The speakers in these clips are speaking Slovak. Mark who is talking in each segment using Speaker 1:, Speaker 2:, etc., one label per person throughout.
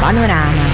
Speaker 1: Panorama.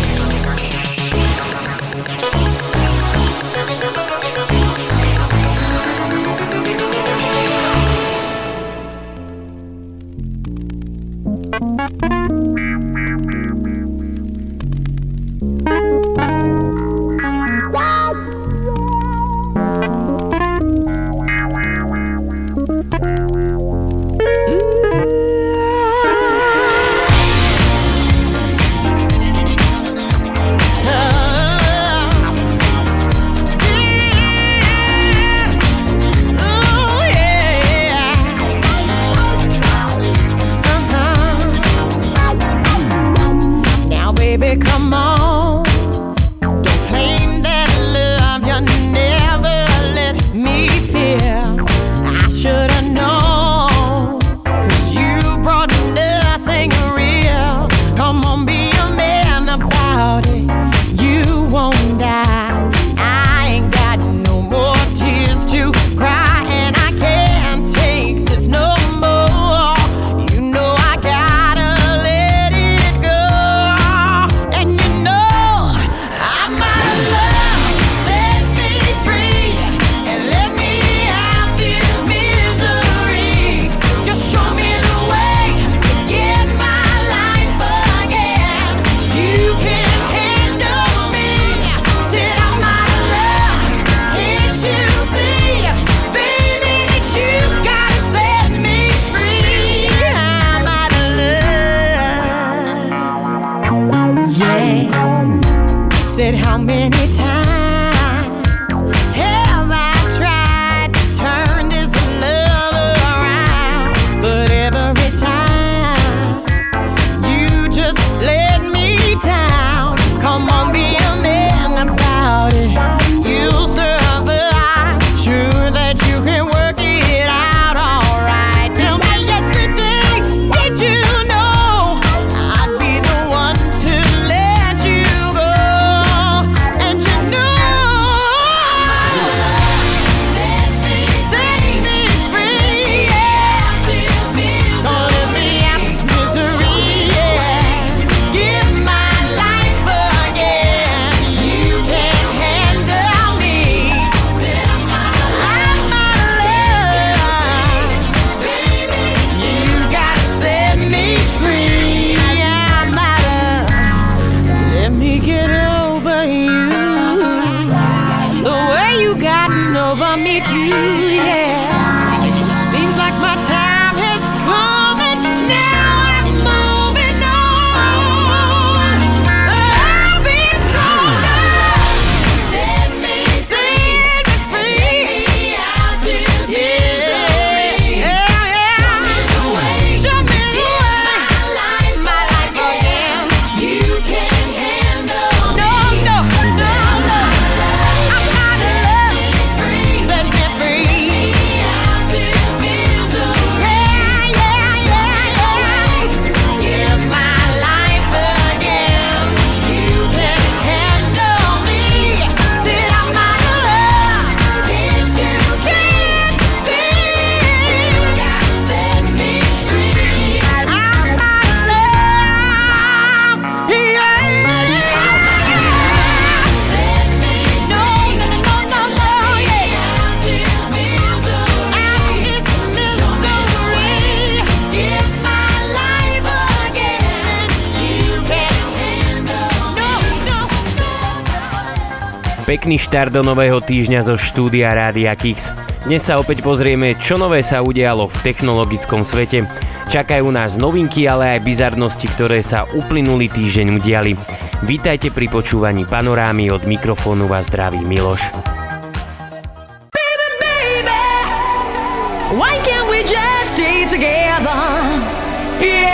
Speaker 2: said how many times Pekný štart do nového týždňa zo štúdia Rádia Kix. Dnes sa opäť pozrieme, čo nové sa udialo v technologickom svete. Čakajú nás novinky, ale aj bizarnosti, ktoré sa uplynulý týždeň udiali. Vítajte pri počúvaní panorámy od mikrofónu vás zdraví Miloš. Baby, baby, why can't we just stay together? Yeah,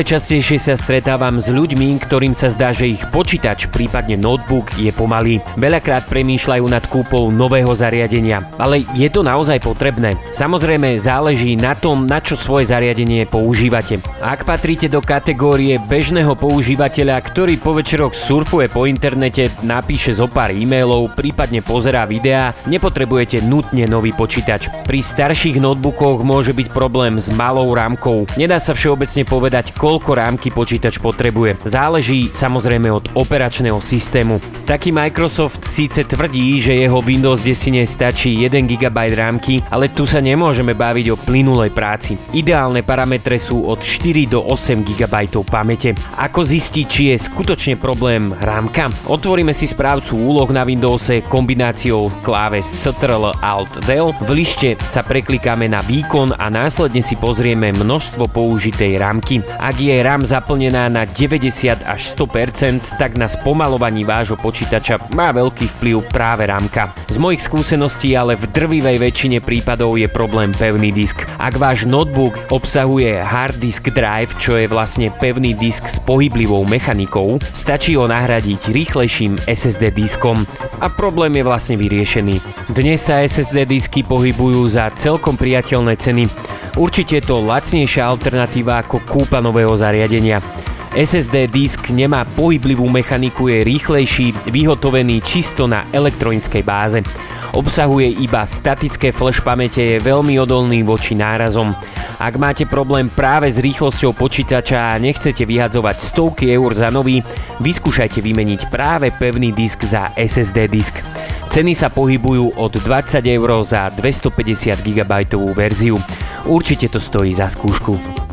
Speaker 3: Stále častejšie sa stretávam s ľuďmi, ktorým sa zdá, že ich počítač, prípadne notebook je pomalý. Veľakrát premýšľajú nad kúpou nového zariadenia, ale je to naozaj potrebné. Samozrejme záleží na tom, na čo svoje zariadenie používate. Ak patríte do kategórie bežného používateľa, ktorý po večeroch surfuje po internete, napíše zo pár e-mailov, prípadne pozerá videá, nepotrebujete nutne nový počítač. Pri starších notebookoch môže byť problém s malou rámkou. Nedá sa všeobecne povedať, koľko rámky počítač potrebuje. Záleží samozrejme od operačného systému. Taký Microsoft síce tvrdí, že jeho Windows 10 stačí 1 GB rámky, ale tu sa nemôžeme baviť o plynulej práci. Ideálne parametre sú od 4 do 8 GB pamäte. Ako zistiť, či je skutočne problém rámka? Otvoríme si správcu úloh na Windowse kombináciou kláves Ctrl Alt Del. V lište sa preklikáme na výkon a následne si pozrieme množstvo použitej rámky. Ak je RAM zaplnená na 90 až 100%, tak na spomalovaní vášho počítača má veľký vplyv práve rámka. Z mojich skúseností ale v drvivej väčšine prípadov je problém pevný disk. Ak váš notebook obsahuje hard disk drive, čo je vlastne pevný disk s pohyblivou mechanikou, stačí ho nahradiť rýchlejším SSD diskom a problém je vlastne vyriešený. Dnes sa SSD disky pohybujú za celkom priateľné ceny Určite je to lacnejšia alternatíva ako kúpa nového zariadenia. SSD disk nemá pohyblivú mechaniku, je rýchlejší, vyhotovený čisto na elektronickej báze. Obsahuje iba statické flash pamäte, je veľmi odolný voči nárazom. Ak máte problém práve s rýchlosťou počítača a nechcete vyhadzovať stovky eur za nový, vyskúšajte vymeniť práve pevný disk za SSD disk. Ceny sa pohybujú od 20 eur za 250 GB verziu. Určite to stojí za skúšku.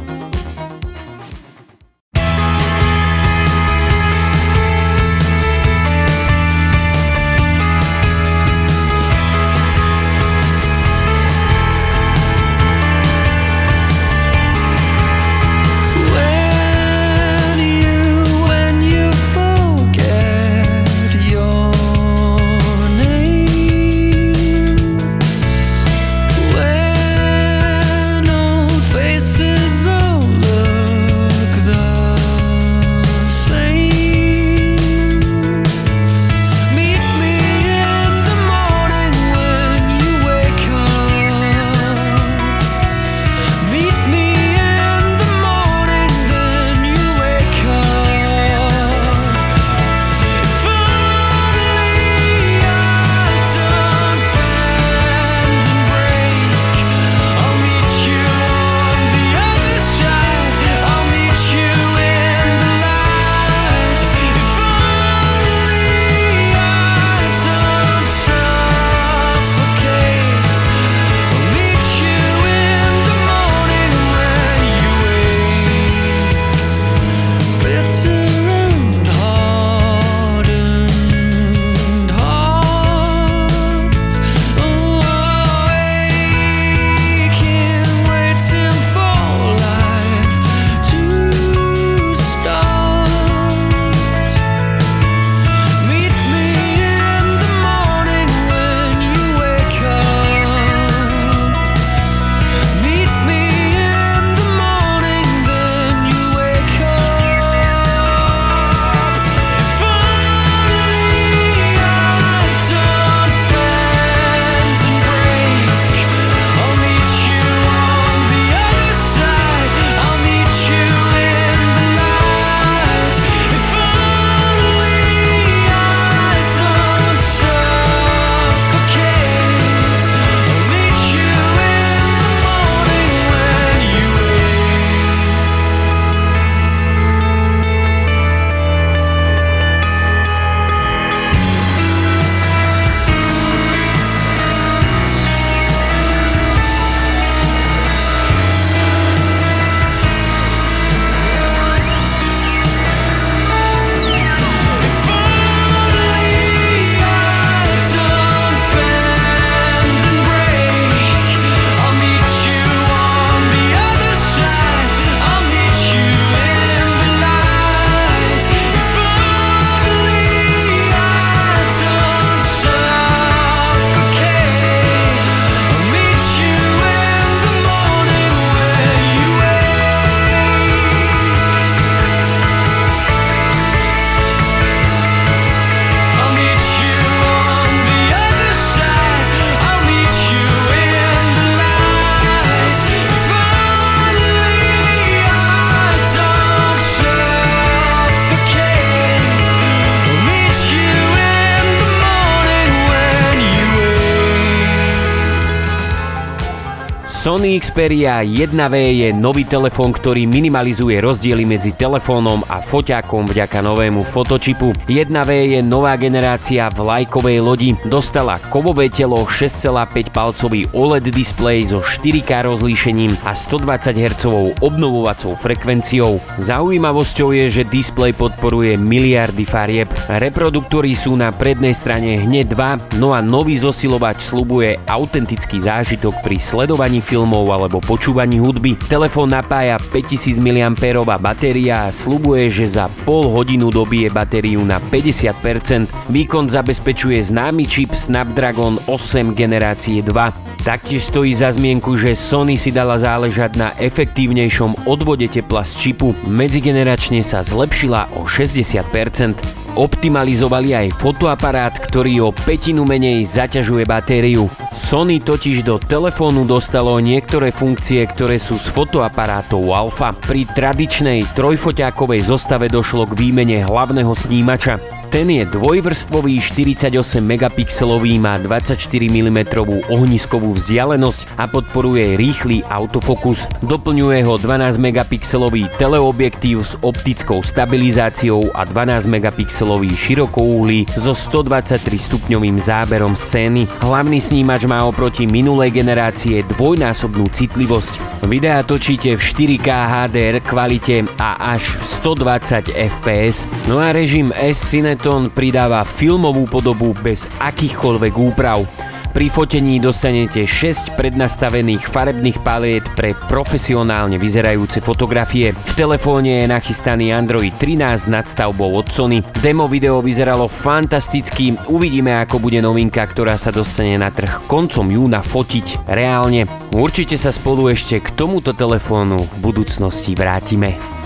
Speaker 3: Xperia 1V je nový telefón, ktorý minimalizuje rozdiely medzi telefónom a foťákom vďaka novému fotočipu. 1V je nová generácia vlajkovej lodi. Dostala kovové telo, 6,5 palcový OLED displej so 4K rozlíšením a 120 Hz obnovovacou frekvenciou. Zaujímavosťou je, že displej podporuje miliardy farieb. Reproduktory sú na prednej strane hneď dva, no a nový zosilovač slubuje autentický zážitok pri sledovaní filmu filmov alebo počúvaní hudby. Telefón napája 5000 mAh batéria a slubuje, že za pol hodinu dobije batériu na 50%. Výkon zabezpečuje známy čip Snapdragon 8 generácie 2. Taktiež stojí za zmienku, že Sony si dala záležať na efektívnejšom odvode tepla z čipu. Medzigeneračne sa zlepšila o 60% optimalizovali aj fotoaparát, ktorý o petinu menej zaťažuje batériu. Sony totiž do telefónu dostalo niektoré funkcie, ktoré sú z fotoaparátov Alpha. Pri tradičnej trojfoťákovej zostave došlo k výmene hlavného snímača. Ten je dvojvrstvový 48 megapixelový, má 24 mm ohniskovú vzdialenosť a podporuje rýchly autofokus. Doplňuje ho 12 megapixelový teleobjektív s optickou stabilizáciou a 12 megapixelový širokouhlý so 123 stupňovým záberom scény. Hlavný snímač má oproti minulej generácie dvojnásobnú citlivosť. Videa točíte v 4K HDR kvalite a až 120 fps. No a režim S-Cine Benetton pridáva filmovú podobu bez akýchkoľvek úprav. Pri fotení dostanete 6 prednastavených farebných paliet pre profesionálne vyzerajúce fotografie. V telefóne je nachystaný Android 13 nad stavbou od Sony. Demo video vyzeralo fantasticky, uvidíme ako bude novinka, ktorá sa dostane na trh koncom júna fotiť reálne. Určite sa spolu ešte k tomuto telefónu v budúcnosti vrátime.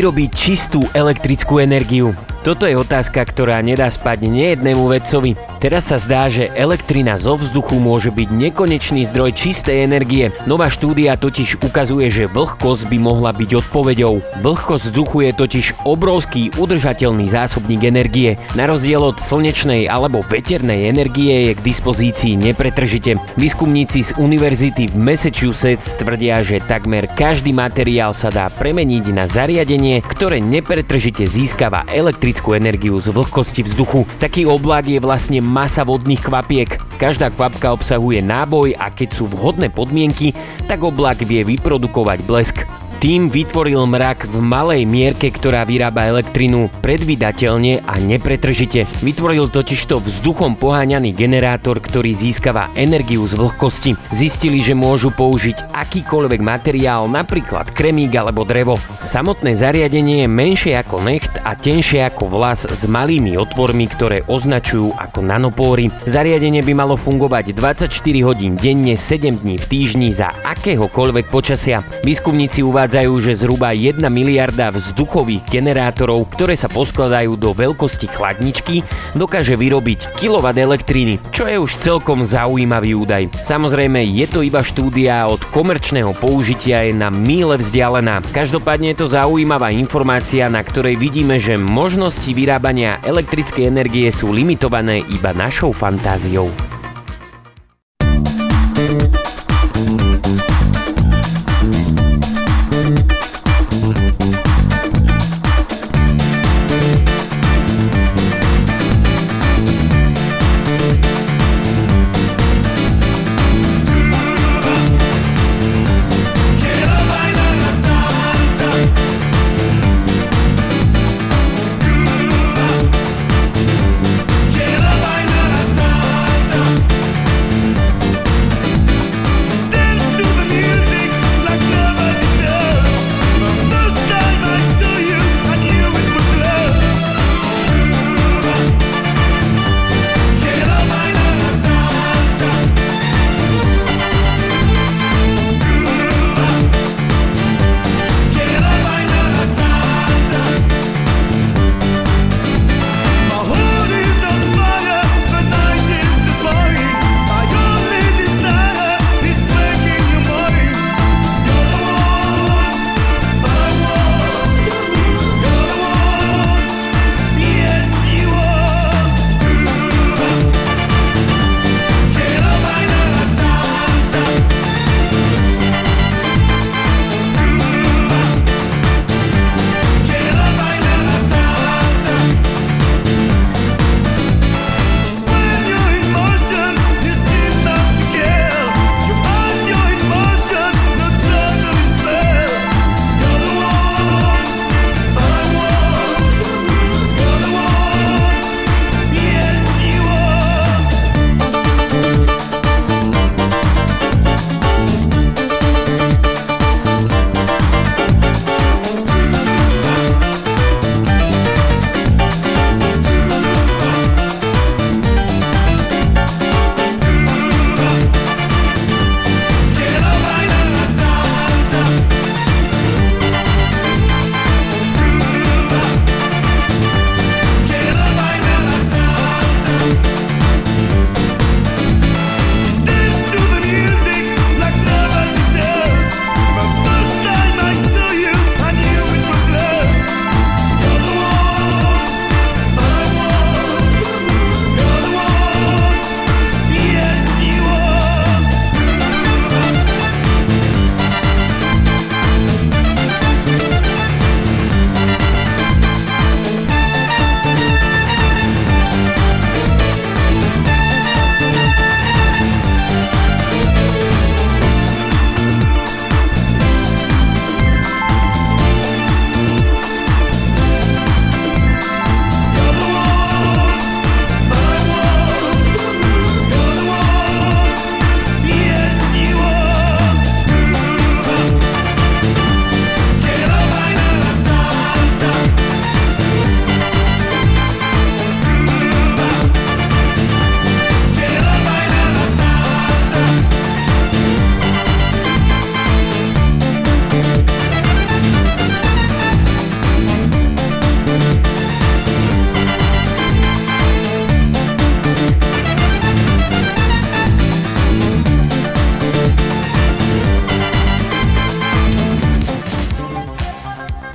Speaker 3: Vyrobiť čistú elektrickú energiu? Toto je otázka, ktorá nedá spať nejednému vedcovi. Teraz sa zdá, že elektrina zo vzduchu môže byť nekonečný zdroj čistej energie. Nová štúdia totiž ukazuje, že vlhkosť by mohla byť odpoveďou. Vlhkosť vzduchu je totiž obrovský udržateľný zásobník energie. Na rozdiel od slnečnej alebo veternej energie je k dispozícii nepretržite. Výskumníci z univerzity v Massachusetts tvrdia, že takmer každý materiál sa dá premeniť na zariadenie, ktoré nepretržite získava elektrickú energiu z vlhkosti vzduchu. Taký oblak je vlastne masa vodných kvapiek. Každá kvapka obsahuje náboj a keď sú vhodné podmienky, tak oblak vie vyprodukovať blesk. Tým vytvoril mrak v malej mierke, ktorá vyrába elektrinu predvydateľne a nepretržite. Vytvoril totižto vzduchom poháňaný generátor, ktorý získava energiu z vlhkosti. Zistili, že môžu použiť akýkoľvek materiál, napríklad kremík alebo drevo. Samotné zariadenie je menšie ako necht a tenšie ako vlas s malými otvormi, ktoré označujú ako nanopóry. Zariadenie by malo fungovať 24 hodín denne, 7 dní v týždni za akéhokoľvek počasia. Výskumníci uvádzajú, uvádzajú, že zhruba 1 miliarda vzduchových generátorov, ktoré sa poskladajú do veľkosti chladničky, dokáže vyrobiť kW elektriny, čo je už celkom zaujímavý údaj. Samozrejme, je to iba štúdia od komerčného použitia je na míle vzdialená. Každopádne je to zaujímavá informácia, na ktorej vidíme, že možnosti vyrábania elektrickej energie sú limitované iba našou fantáziou.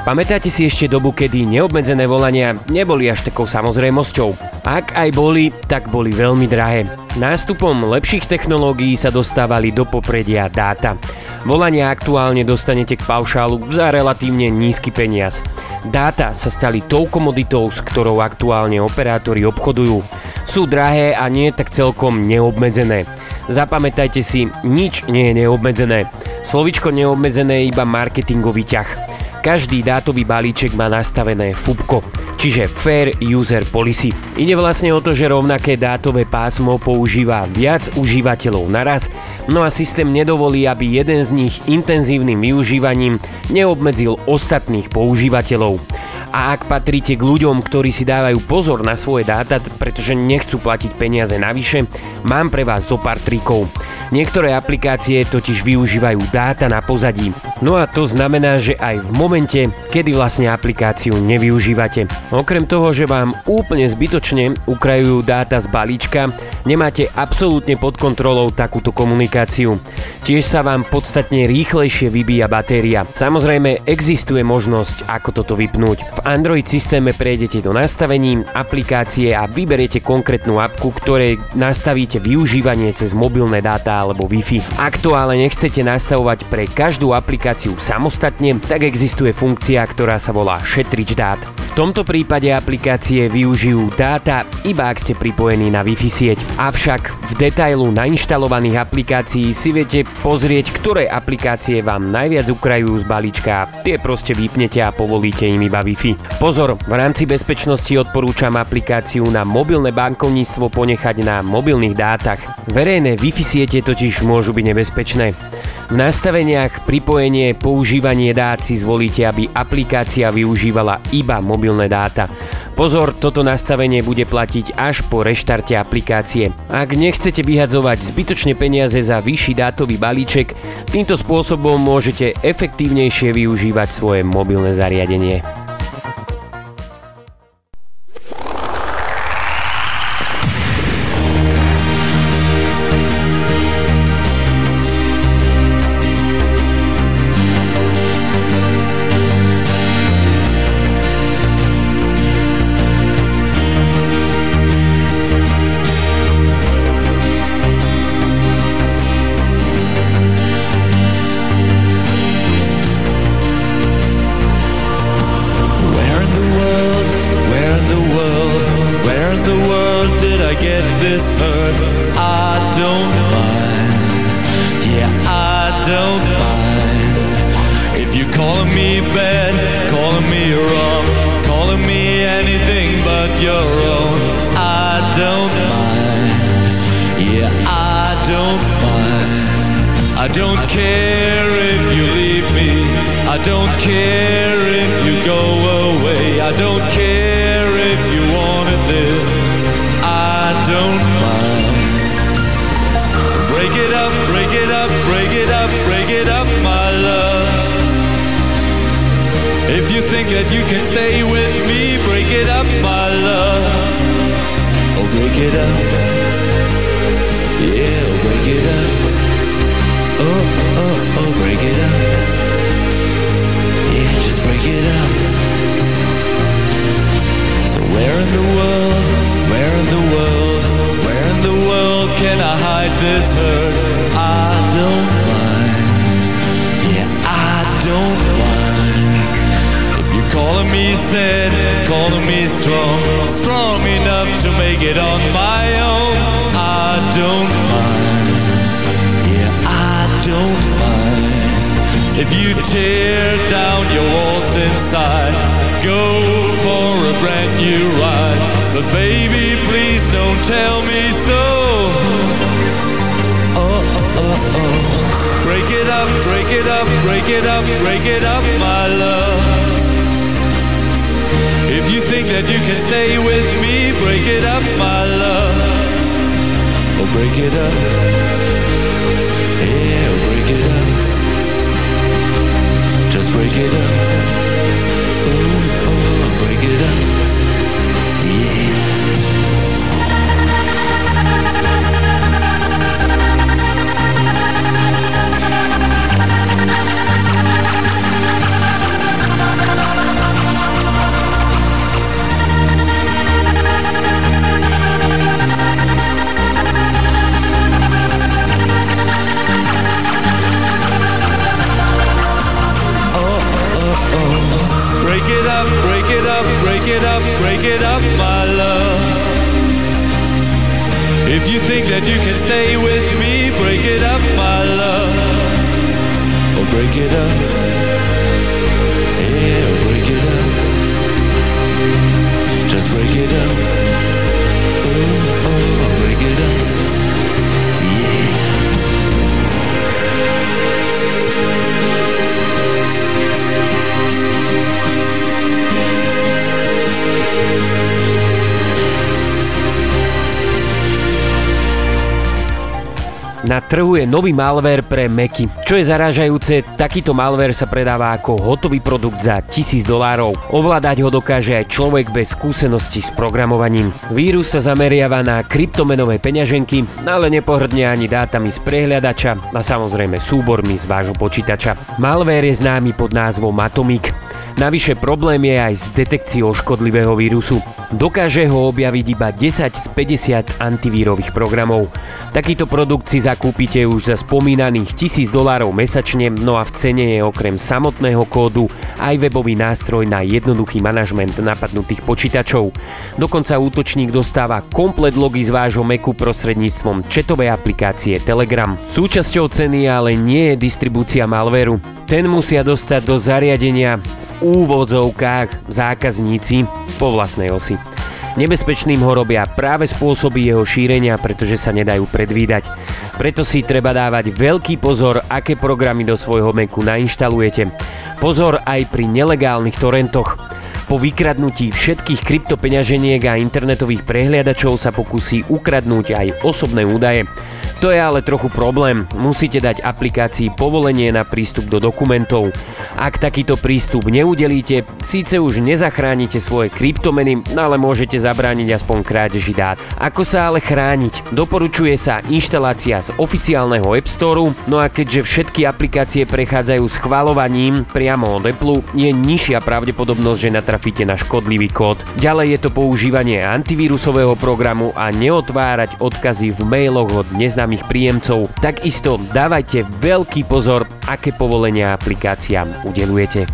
Speaker 3: Pamätáte si ešte dobu, kedy neobmedzené volania neboli až takou samozrejmosťou? Ak aj boli, tak boli veľmi drahé. Nástupom lepších technológií sa dostávali do popredia dáta. Volania aktuálne dostanete k paušálu za relatívne nízky peniaz. Dáta sa stali tou komoditou, s ktorou aktuálne operátori obchodujú. Sú drahé a nie tak celkom neobmedzené. Zapamätajte si, nič nie je neobmedzené. Slovičko neobmedzené je iba marketingový ťah. Každý dátový balíček má nastavené FUBKO, čiže Fair User Policy. Ide vlastne o to, že rovnaké dátové pásmo používa viac užívateľov naraz, no a systém nedovolí, aby jeden z nich intenzívnym využívaním neobmedzil ostatných používateľov. A ak patríte k ľuďom, ktorí si dávajú pozor na svoje dáta, pretože nechcú platiť peniaze navyše, mám pre vás zo pár trikov. Niektoré aplikácie totiž využívajú dáta na pozadí. No a to znamená, že aj v momente, kedy vlastne aplikáciu nevyužívate. Okrem toho, že vám úplne zbytočne ukrajujú dáta z balíčka, nemáte absolútne pod kontrolou takúto komunikáciu. Tiež sa vám podstatne rýchlejšie vybíja batéria. Samozrejme, existuje možnosť, ako toto vypnúť. V Android systéme prejdete do nastavení aplikácie a vyberiete konkrétnu apku, ktorej nastavíte využívanie cez mobilné dáta alebo Wi-Fi. Ak to ale nechcete nastavovať pre každú aplikáciu samostatne, tak existuje funkcia, ktorá sa volá šetrič dát. V tomto prípade aplikácie využijú dáta iba ak ste pripojení na Wi-Fi sieť. Avšak v detailu nainštalovaných aplikácií si viete pozrieť, ktoré aplikácie vám najviac ukrajujú z balíčka. Tie proste vypnete a povolíte im iba Wi-Fi. Pozor, v rámci bezpečnosti odporúčam aplikáciu na mobilné bankovníctvo ponechať na mobilných dátach. Verejné Wi-Fi siete totiž môžu byť nebezpečné. V nastaveniach pripojenie používanie dát si zvolíte, aby aplikácia využívala iba mobilné dáta. Pozor, toto nastavenie bude platiť až po reštarte aplikácie. Ak nechcete vyhadzovať zbytočne peniaze za vyšší dátový balíček, týmto spôsobom môžete efektívnejšie využívať svoje mobilné zariadenie.
Speaker 4: is hurt, I don't mind. Yeah, I don't mind. If you're calling me sad Calling me strong Strong enough to make it on my own I don't mind. Yeah, I don't mind. If you tear down your walls inside Go for a brand new ride. But baby, please don't tell me so. it up,
Speaker 2: break it up, break it up, break it up, my love. If you think that you can stay with me, break it up, my love. Oh, break it up. Break it up, break it up, break it up, break it up, my
Speaker 4: love. If you think that you can stay with me, break it up, my love.
Speaker 2: Oh, break it up. Yeah, break it up. Just break it up.
Speaker 3: Na trhu je nový malware pre Macy. Čo je zarážajúce, takýto malware sa predáva ako hotový produkt za 1000 dolárov. Ovládať ho dokáže aj človek bez skúsenosti s programovaním. Vírus sa zameriava na kryptomenové peňaženky, ale nepohrdne ani dátami z prehliadača a samozrejme súbormi z vášho počítača. Malware je známy pod názvom Atomic. Navyše problém je aj s detekciou škodlivého vírusu. Dokáže ho objaviť iba 10 z 50 antivírových programov. Takýto produkt si zakúpite už za spomínaných 1000 dolárov mesačne, no a v cene je okrem samotného kódu aj webový nástroj na jednoduchý manažment napadnutých počítačov. Dokonca útočník dostáva komplet logy z vášho Macu prostredníctvom četovej aplikácie Telegram. Súčasťou ceny ale nie je distribúcia malvéru. Ten musia dostať do zariadenia úvodzovkách zákazníci po vlastnej osi. Nebezpečným ho robia práve spôsoby jeho šírenia, pretože sa nedajú predvídať. Preto si treba dávať veľký pozor, aké programy do svojho Macu nainštalujete. Pozor aj pri nelegálnych torrentoch. Po vykradnutí všetkých kryptopeňaženiek a internetových prehliadačov sa pokusí ukradnúť aj osobné údaje. To je ale trochu problém. Musíte dať aplikácii povolenie na prístup do dokumentov. Ak takýto prístup neudelíte, síce už nezachránite svoje kryptomeny, ale môžete zabrániť aspoň krádeži dát. Ako sa ale chrániť? Doporučuje sa inštalácia z oficiálneho App Store, no a keďže všetky aplikácie prechádzajú schvalovaním priamo od Apple, je nižšia pravdepodobnosť, že natrafíte na škodlivý kód. Ďalej je to používanie antivírusového programu a neotvárať odkazy v mailoch od neznámych príjemcov. Takisto dávajte veľký pozor, aké povolenia aplikáciám udelujete.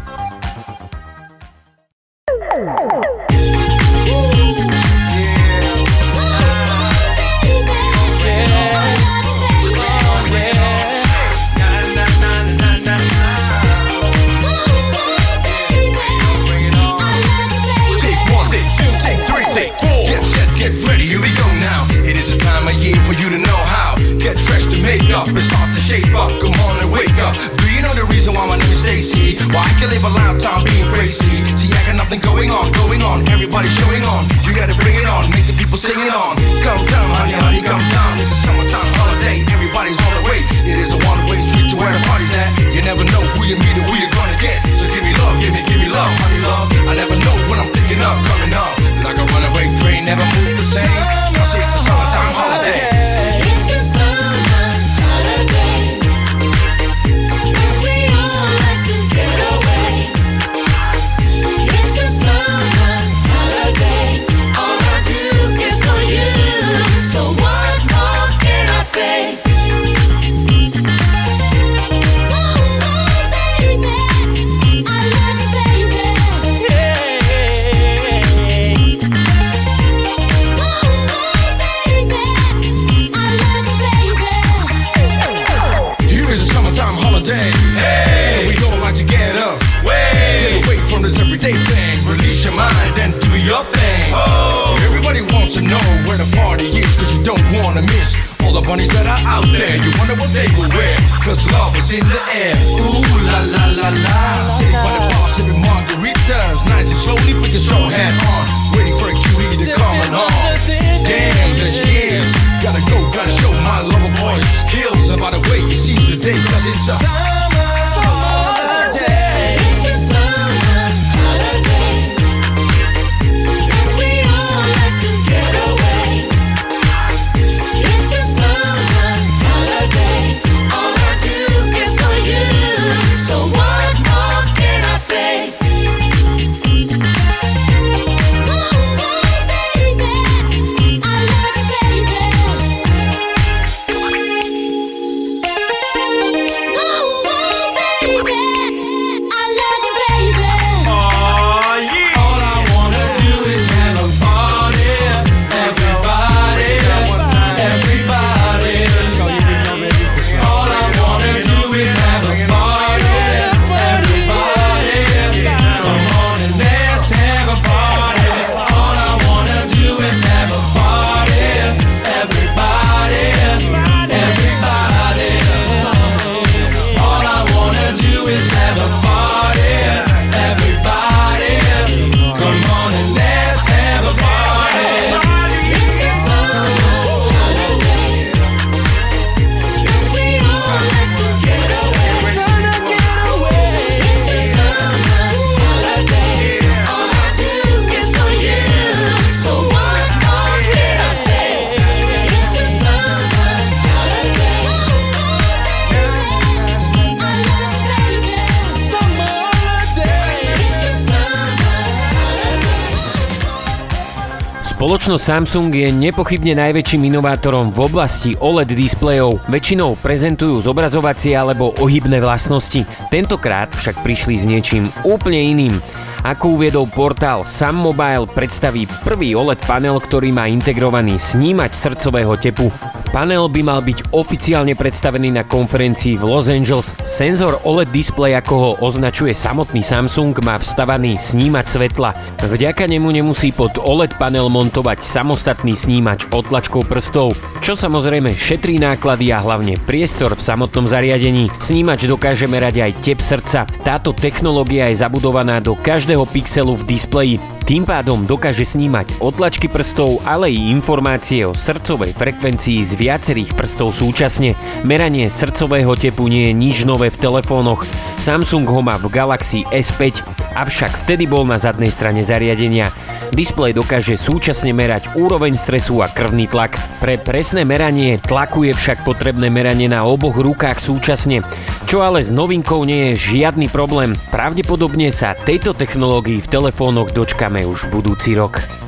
Speaker 5: Going on, going on. Everybody showing on. You gotta bring it on, make the people sing it on. Come down, honey, honey, come
Speaker 3: Spoločnosť Samsung je nepochybne najväčším inovátorom v oblasti OLED displejov. Väčšinou prezentujú zobrazovacie alebo ohybné vlastnosti. Tentokrát však prišli s niečím úplne iným. Ako uviedol portál Sam Mobile, predstaví prvý OLED panel, ktorý má integrovaný snímač srdcového tepu. Panel by mal byť oficiálne predstavený na konferencii v Los Angeles. Senzor OLED display, ako ho označuje samotný Samsung, má vstavaný snímač svetla. Vďaka nemu nemusí pod OLED panel montovať samostatný snímač otlačkou prstov, čo samozrejme šetrí náklady a hlavne priestor v samotnom zariadení. Snímač dokáže merať aj tep srdca. Táto technológia je zabudovaná do každého pixelu v displeji. Tým pádom dokáže snímať otlačky prstov, ale i informácie o srdcovej frekvencii z viacerých prstov súčasne. Meranie srdcového tepu nie je nič nové v telefónoch. Samsung ho má v Galaxy S5, avšak vtedy bol na zadnej strane zariadenia. Displej dokáže súčasne merať úroveň stresu a krvný tlak. Pre presné meranie tlaku je však potrebné meranie na oboch rukách súčasne. Čo ale s novinkou nie je žiadny problém. Pravdepodobne sa tejto technológii v telefónoch dočkame už budúci rok.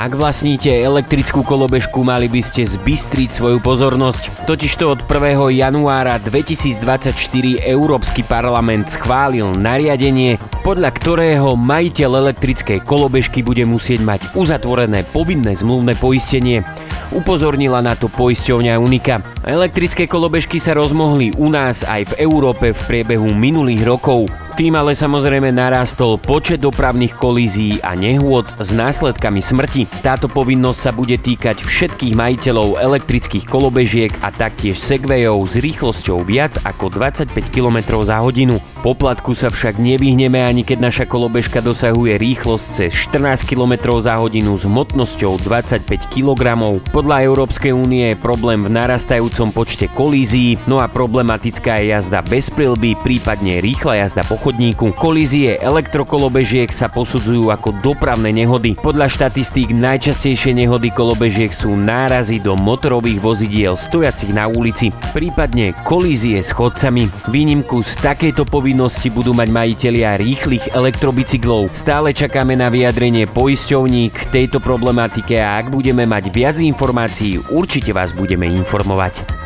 Speaker 3: Ak vlastníte elektrickú kolobežku, mali by ste zbystriť svoju pozornosť. Totižto od 1. januára 2024 Európsky parlament schválil nariadenie, podľa ktorého majiteľ elektrickej kolobežky bude musieť mať uzatvorené povinné zmluvné poistenie. Upozornila na to poisťovňa Unika. Elektrické kolobežky sa rozmohli u nás aj v Európe v priebehu minulých rokov. Tým ale samozrejme narastol počet dopravných kolízií a nehôd s následkami smrti. Táto povinnosť sa bude týkať všetkých majiteľov elektrických kolobežiek a taktiež segwayov s rýchlosťou viac ako 25 km za hodinu. Poplatku sa však nevyhneme ani keď naša kolobežka dosahuje rýchlosť cez 14 km za hodinu s hmotnosťou 25 kg. Podľa Európskej únie je problém v narastajúcom počte kolízií, no a problematická je jazda bez prilby, prípadne rýchla jazda po chodníku. Kolízie elektrokolobežiek sa posudzujú ako dopravné nehody. Podľa štatistík najčastejšie nehody kolobežiek sú nárazy do motorových vozidiel stojacich na ulici, prípadne kolízie s chodcami. Výnimku z takejto povinnosti budú mať majiteľia rýchlych elektrobicyklov. Stále čakáme na vyjadrenie poisťovní k tejto problematike a ak budeme mať viac informácií, určite vás budeme informovať.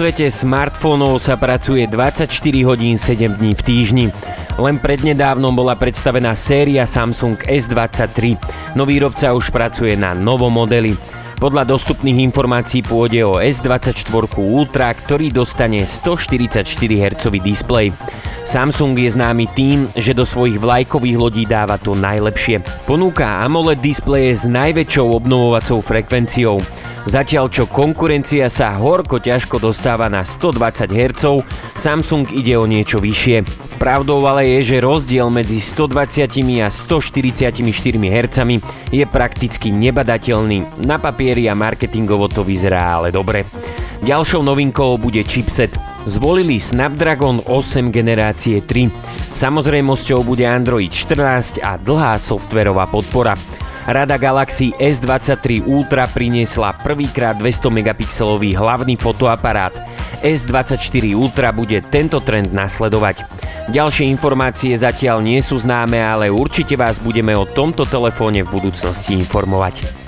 Speaker 3: Svete smartfónov sa pracuje 24 hodín 7 dní v týždni. Len prednedávnom bola predstavená séria Samsung S23. Nový výrobca už pracuje na novom modeli. Podľa dostupných informácií pôjde o S24 Ultra, ktorý dostane 144 Hz displej. Samsung je známy tým, že do svojich vlajkových lodí dáva to najlepšie. Ponúka AMOLED displeje s najväčšou obnovovacou frekvenciou. Zatiaľ čo konkurencia sa horko ťažko dostáva na 120 Hz, Samsung ide o niečo vyššie. Pravdou ale je, že rozdiel medzi 120 a 144 Hz je prakticky nebadateľný. Na papieri a marketingovo to vyzerá ale dobre. Ďalšou novinkou bude chipset. Zvolili Snapdragon 8 generácie 3. Samozrejmosťou bude Android 14 a dlhá softverová podpora. Rada Galaxy S23 Ultra priniesla prvýkrát 200 megapixelový hlavný fotoaparát. S24 Ultra bude tento trend nasledovať. Ďalšie informácie zatiaľ nie sú známe, ale určite vás budeme o tomto telefóne v budúcnosti informovať.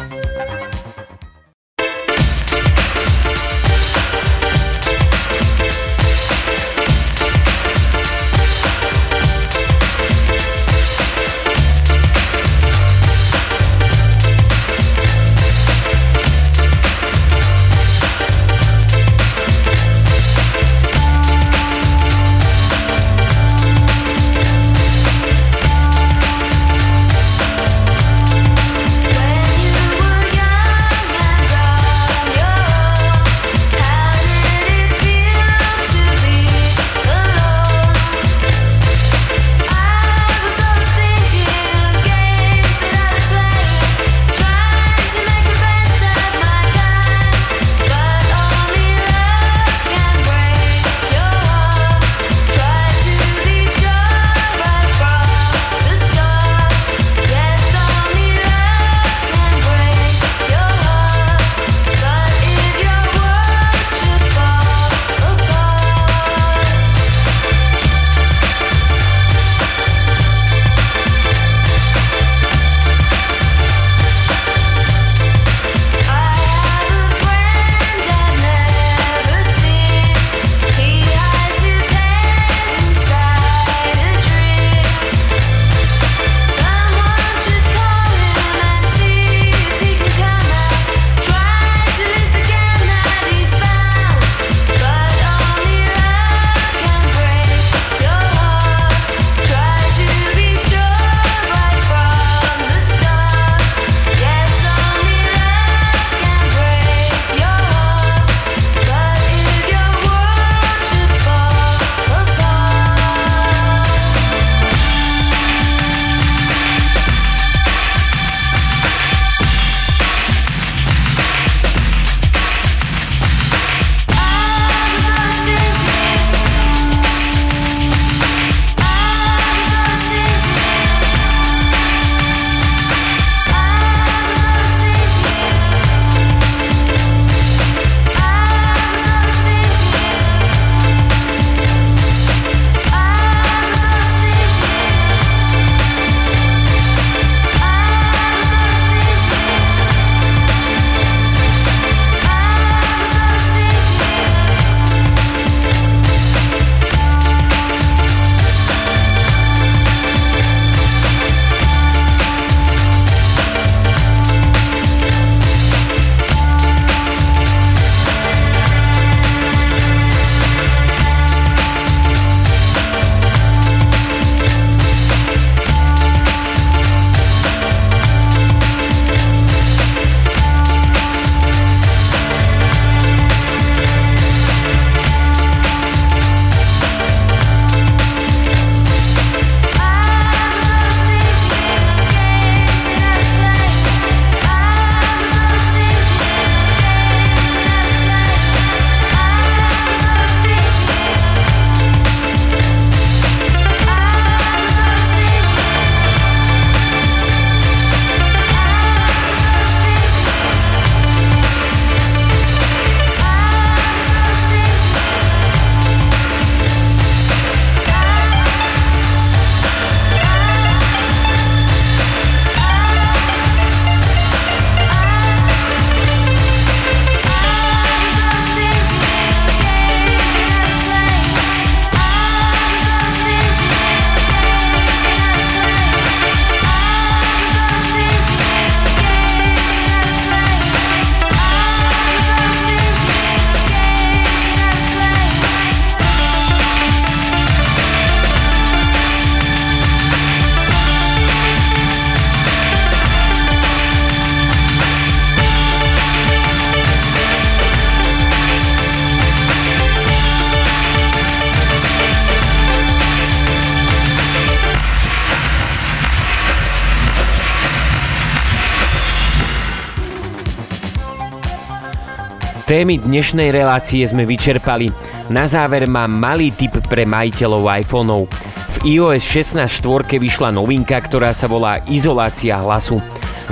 Speaker 3: Témy dnešnej relácie sme vyčerpali. Na záver mám malý tip pre majiteľov iPhoneov. V iOS 16.4 vyšla novinka, ktorá sa volá izolácia hlasu.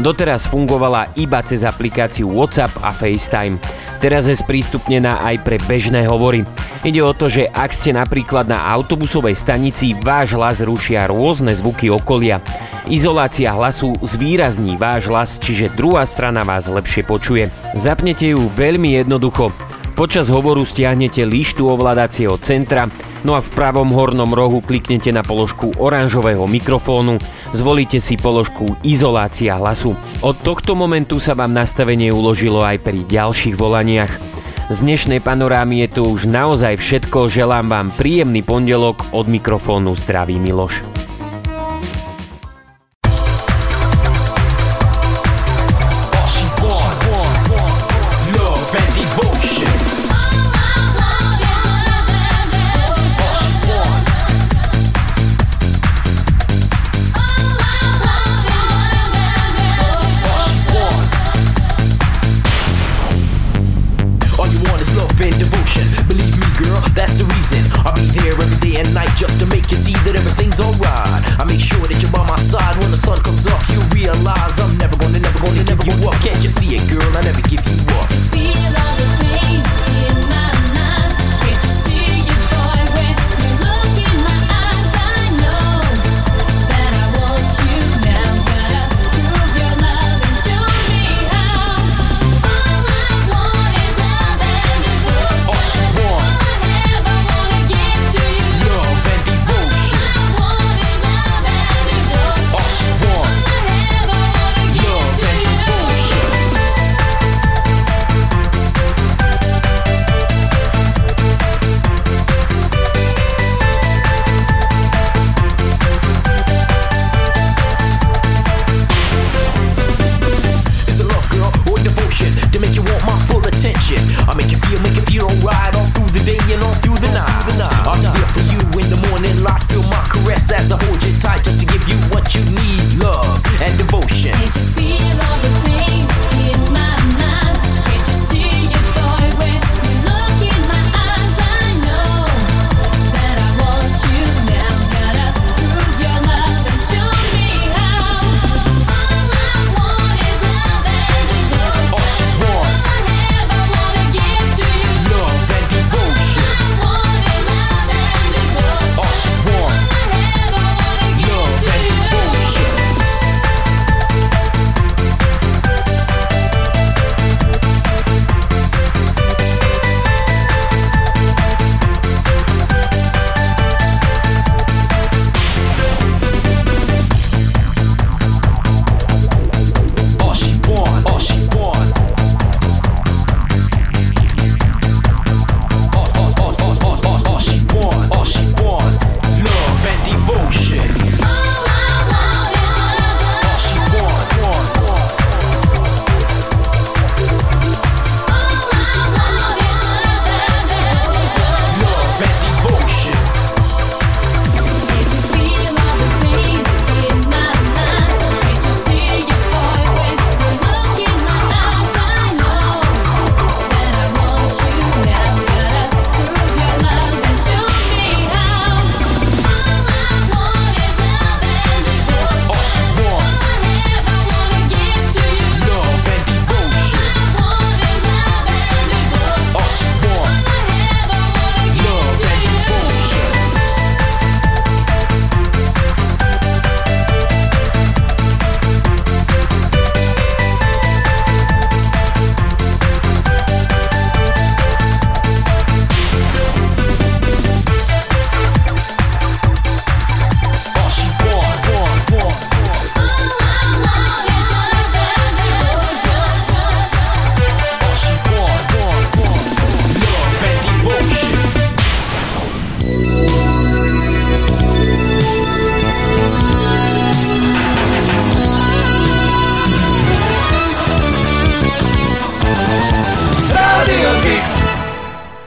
Speaker 3: Doteraz fungovala iba cez aplikáciu WhatsApp a FaceTime. Teraz je sprístupnená aj pre bežné hovory. Ide o to, že ak ste napríklad na autobusovej stanici, váš hlas rušia rôzne zvuky okolia. Izolácia hlasu zvýrazní váš hlas, čiže druhá strana vás lepšie počuje. Zapnete ju veľmi jednoducho. Počas hovoru stiahnete lištu ovládacieho centra, no a v pravom hornom rohu kliknete na položku oranžového mikrofónu, zvolíte si položku Izolácia hlasu. Od tohto momentu sa vám nastavenie uložilo aj pri ďalších volaniach. Z dnešnej panorámy je tu už naozaj všetko, želám vám príjemný pondelok, od mikrofónu zdraví Miloš.